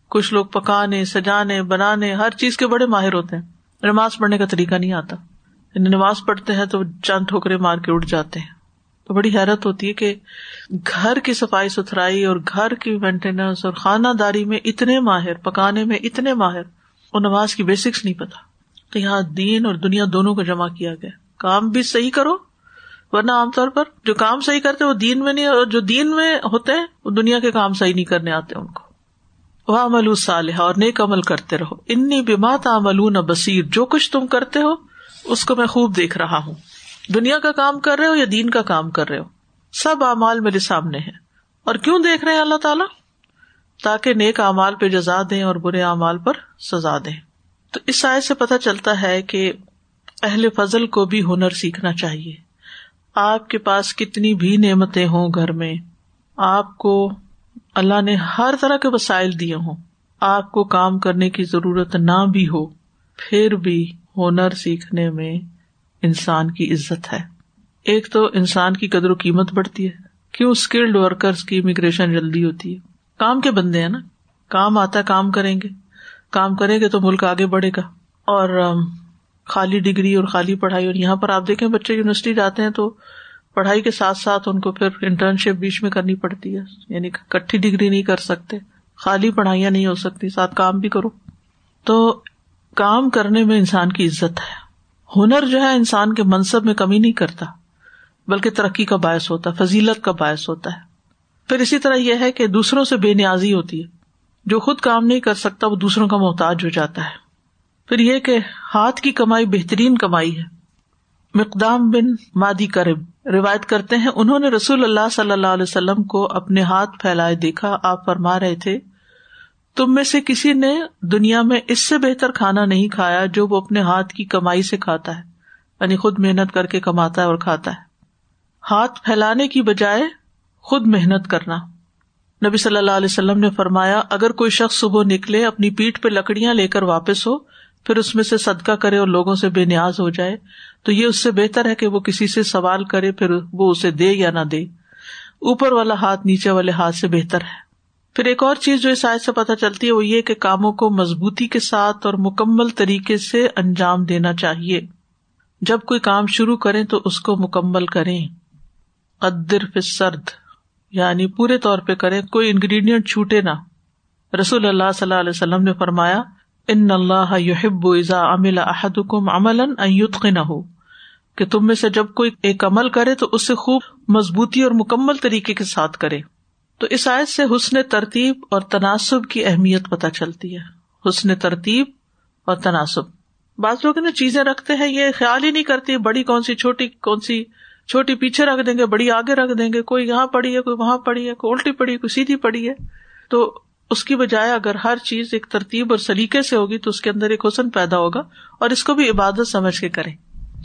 Speaker 1: کچھ لوگ پکانے، سجانے، بنانے، ہر چیز کے بڑے ماہر ہوتے ہیں۔ نماز پڑھنے کا طریقہ نہیں آتا۔ یعنی نماز پڑھتے ہیں تو چند ٹھوکرے مار کے اٹھ جاتے ہیں۔ تو بڑی حیرت ہوتی ہے کہ گھر کی صفائی ستھرائی اور گھر کی مینٹیننس اور خانہ داری میں اتنے ماہر، پکانے میں اتنے ماہر، اور نماز کی بیسکس نہیں پتا۔ تو یہاں دین اور دنیا دونوں کو جمع کیا گیا۔ کام بھی صحیح کرو، ورنہ عام طور پر جو کام صحیح کرتے وہ دین میں نہیں، اور جو دین میں ہوتے ہیں وہ دنیا کے کام صحیح نہیں کرنے آتے ان کو۔ وہ عمل صالحہ اور نیک عمل کرتے رہو۔ انی بات عمل بصیر جو کچھ تم کرتے ہو، اس کو میں خوب دیکھ رہا ہوں۔ دنیا کا کام کر رہے ہو یا دین کا کام کر رہے ہو؟ سب اعمال میرے سامنے ہے اور کیوں دیکھ رہے ہیں اللہ تعالیٰ؟ تاکہ نیک اعمال پہ جزا دیں اور برے اعمال پر سزا دیں۔ تو اس سائز سے پتہ چلتا ہے کہ اہل فضل کو بھی ہنر سیکھنا چاہیے۔ آپ کے پاس کتنی بھی نعمتیں ہوں گھر میں، آپ کو اللہ نے ہر طرح کے وسائل دیے ہوں۔ آپ کو کام کرنے کی ضرورت نہ بھی ہو، پھر بھی ہنر سیکھنے میں انسان کی عزت ہے۔ ایک تو انسان کی قدر و قیمت بڑھتی ہے کیوں اسکلڈ ورکرس کی امیگریشن جلدی ہوتی ہے۔ کام کے بندے ہیں نا۔ کام آتا ہے، کام کریں گے۔ کام کریں گے تو ملک آگے بڑھے گا۔ اور خالی ڈگری اور خالی پڑھائی، اور یہاں پر آپ دیکھیں بچے یونیورسٹی جاتے ہیں تو پڑھائی کے ساتھ ساتھ ان کو پھر انٹرن شپ بیچ میں کرنی پڑتی ہے۔ یعنی کٹھی ڈگری نہیں کر سکتے۔ خالی پڑھائیاں نہیں ہو سکتی، ساتھ کام بھی کرو۔ تو کام کرنے میں انسان کی عزت ہے۔ ہنر جو ہے انسان کے منصب میں کمی نہیں کرتا، بلکہ ترقی کا باعث ہوتا ہے، فضیلت کا باعث ہوتا ہے۔ پھر اسی طرح یہ ہے کہ دوسروں سے بے نیازی ہوتی ہے۔ جو خود کام نہیں کر سکتا، وہ دوسروں کا محتاج ہو جاتا ہے۔ پھر یہ کہ ہاتھ کی کمائی بہترین کمائی ہے۔ مقدام بن مادی کرب روایت کرتے ہیں، انہوں نے رسول اللہ صلی اللہ علیہ وسلم کو اپنے ہاتھ پھیلائے دیکھا، آپ فرما رہے تھے تم میں سے کسی نے دنیا میں اس سے بہتر کھانا نہیں کھایا جو وہ اپنے ہاتھ کی کمائی سے کھاتا ہے یعنی خود محنت کر کے کماتا ہے اور کھاتا ہے۔ ہاتھ پھیلانے کی بجائے خود محنت کرنا۔ نبی صلی اللہ علیہ وسلم نے فرمایا، اگر کوئی شخص صبح نکلے، اپنی پیٹ پہ لکڑیاں لے کر واپس ہو، پھر اس میں سے صدقہ کرے اور لوگوں سے بے نیاز ہو جائے، تو یہ اس سے بہتر ہے کہ وہ کسی سے سوال کرے، پھر وہ اسے دے یا نہ دے۔ اوپر والا ہاتھ نیچے والے ہاتھ سے بہتر ہے۔ پھر ایک اور چیز جو اس آیت سے پتہ چلتی ہے، وہ یہ کہ کاموں کو مضبوطی کے ساتھ اور مکمل طریقے سے انجام دینا چاہیے۔ جب کوئی کام شروع کرے تو اس کو مکمل کریں۔ قدر سرد یعنی پورے طور پہ کریں، کوئی انگریڈینٹ چھوٹے نہ۔ رسول اللہ صلی اللہ علیہ وسلم نے فرمایا، ان اللہ یحب ازا امل احد کم امل نہ ہو کہ تم میں سے جب کوئی ایک عمل کرے تو اس سے خوب مضبوطی اور مکمل طریقے کے ساتھ کرے۔ تو اس آیت سے حسن ترتیب اور تناسب کی اہمیت پتہ چلتی ہے۔ حسن ترتیب اور تناسب۔ بعض لوگ نا چیزیں رکھتے ہیں، یہ خیال ہی نہیں کرتی بڑی کون سی چھوٹی، کون سی چھوٹی پیچھے رکھ دیں گے، بڑی آگے رکھ دیں گے، کوئی یہاں پڑی ہے، کوئی وہاں پڑی ہے، کوئی الٹی پڑی ہے، کوئی سیدھی پڑی ہے۔ تو اس کی بجائے اگر ہر چیز ایک ترتیب اور سلیقے سے ہوگی تو اس کے اندر ایک حسن پیدا ہوگا اور اس کو بھی عبادت سمجھ کے کرے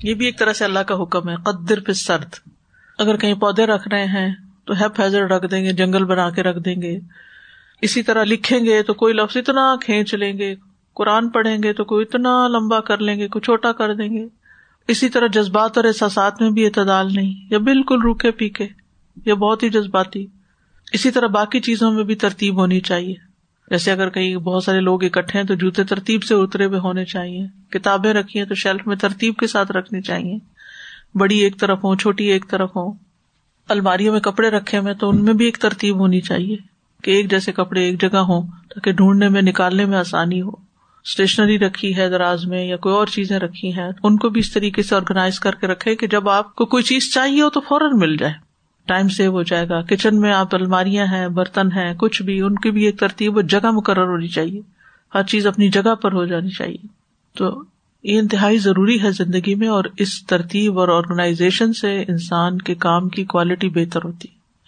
Speaker 1: یہ بھی ایک طرح سے اللہ کا حکم ہے، قدر پہ سرد اگر کہیں پودے رکھ رہے ہیں تو ہیپ ہیزر رکھ دیں گے، جنگل بنا کے رکھ دیں گے۔ اسی طرح لکھیں گے تو کوئی لفظ اتنا کھینچ لیں گے۔ قرآن پڑھیں گے تو کوئی اتنا لمبا کر لیں گے، کوئی چھوٹا کر دیں گے۔ اسی طرح جذبات اور احساسات میں بھی اعتدال نہیں، یا بالکل روکے پیکے، یا بہت ہی جذباتی۔ اسی طرح باقی چیزوں میں بھی ترتیب ہونی چاہیے۔ جیسے اگر کہیں بہت سارے لوگ اکٹھے ہیں تو جوتے ترتیب سے اترے ہوئے ہونے چاہیے۔ کتابیں رکھی ہیں تو شیلف میں ترتیب کے ساتھ رکھنی چاہیے۔ بڑی ایک طرف ہو چھوٹی ایک طرف ہو الماریوں میں کپڑے رکھے ہوئے تو ان میں بھی ایک ترتیب ہونی چاہیے کہ ایک جیسے کپڑے ایک جگہ ہوں تاکہ ڈھونڈنے میں، نکالنے میں آسانی ہو۔ اسٹیشنری رکھی ہے دراز میں یا کوئی اور چیزیں رکھی ہیں، ان کو بھی اس طریقے سے آرگنائز کر کے رکھے کہ جب آپ کو کوئی چیز چاہیے ہو تو فوراً مل جائے۔ ٹائم سیو ہو جائے گا۔ کچن میں آپ الماریاں ہیں، برتن ہیں، کچھ بھی، ان کی بھی ایک ترتیب جگہ مقرر ہونی چاہیے۔ ہر چیز اپنی جگہ پر ہو جانی چاہیے۔ تو یہ انتہائی ضروری ہے زندگی میں اور اس ترتیب اور آرگنائزیشن سے انسان کے کام کی کوالٹی بہتر ہوتی۔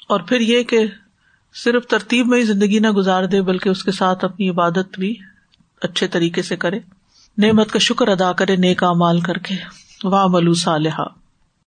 Speaker 1: اور پھر یہ کہ صرف ترتیب میں ہی زندگی نہ گزار دے، بلکہ اس کے ساتھ اپنی عبادت بھی اچھے طریقے سے کرے۔ نعمت کا شکر ادا کرے، نیک مال کر کے۔ واہ ملو صالحہ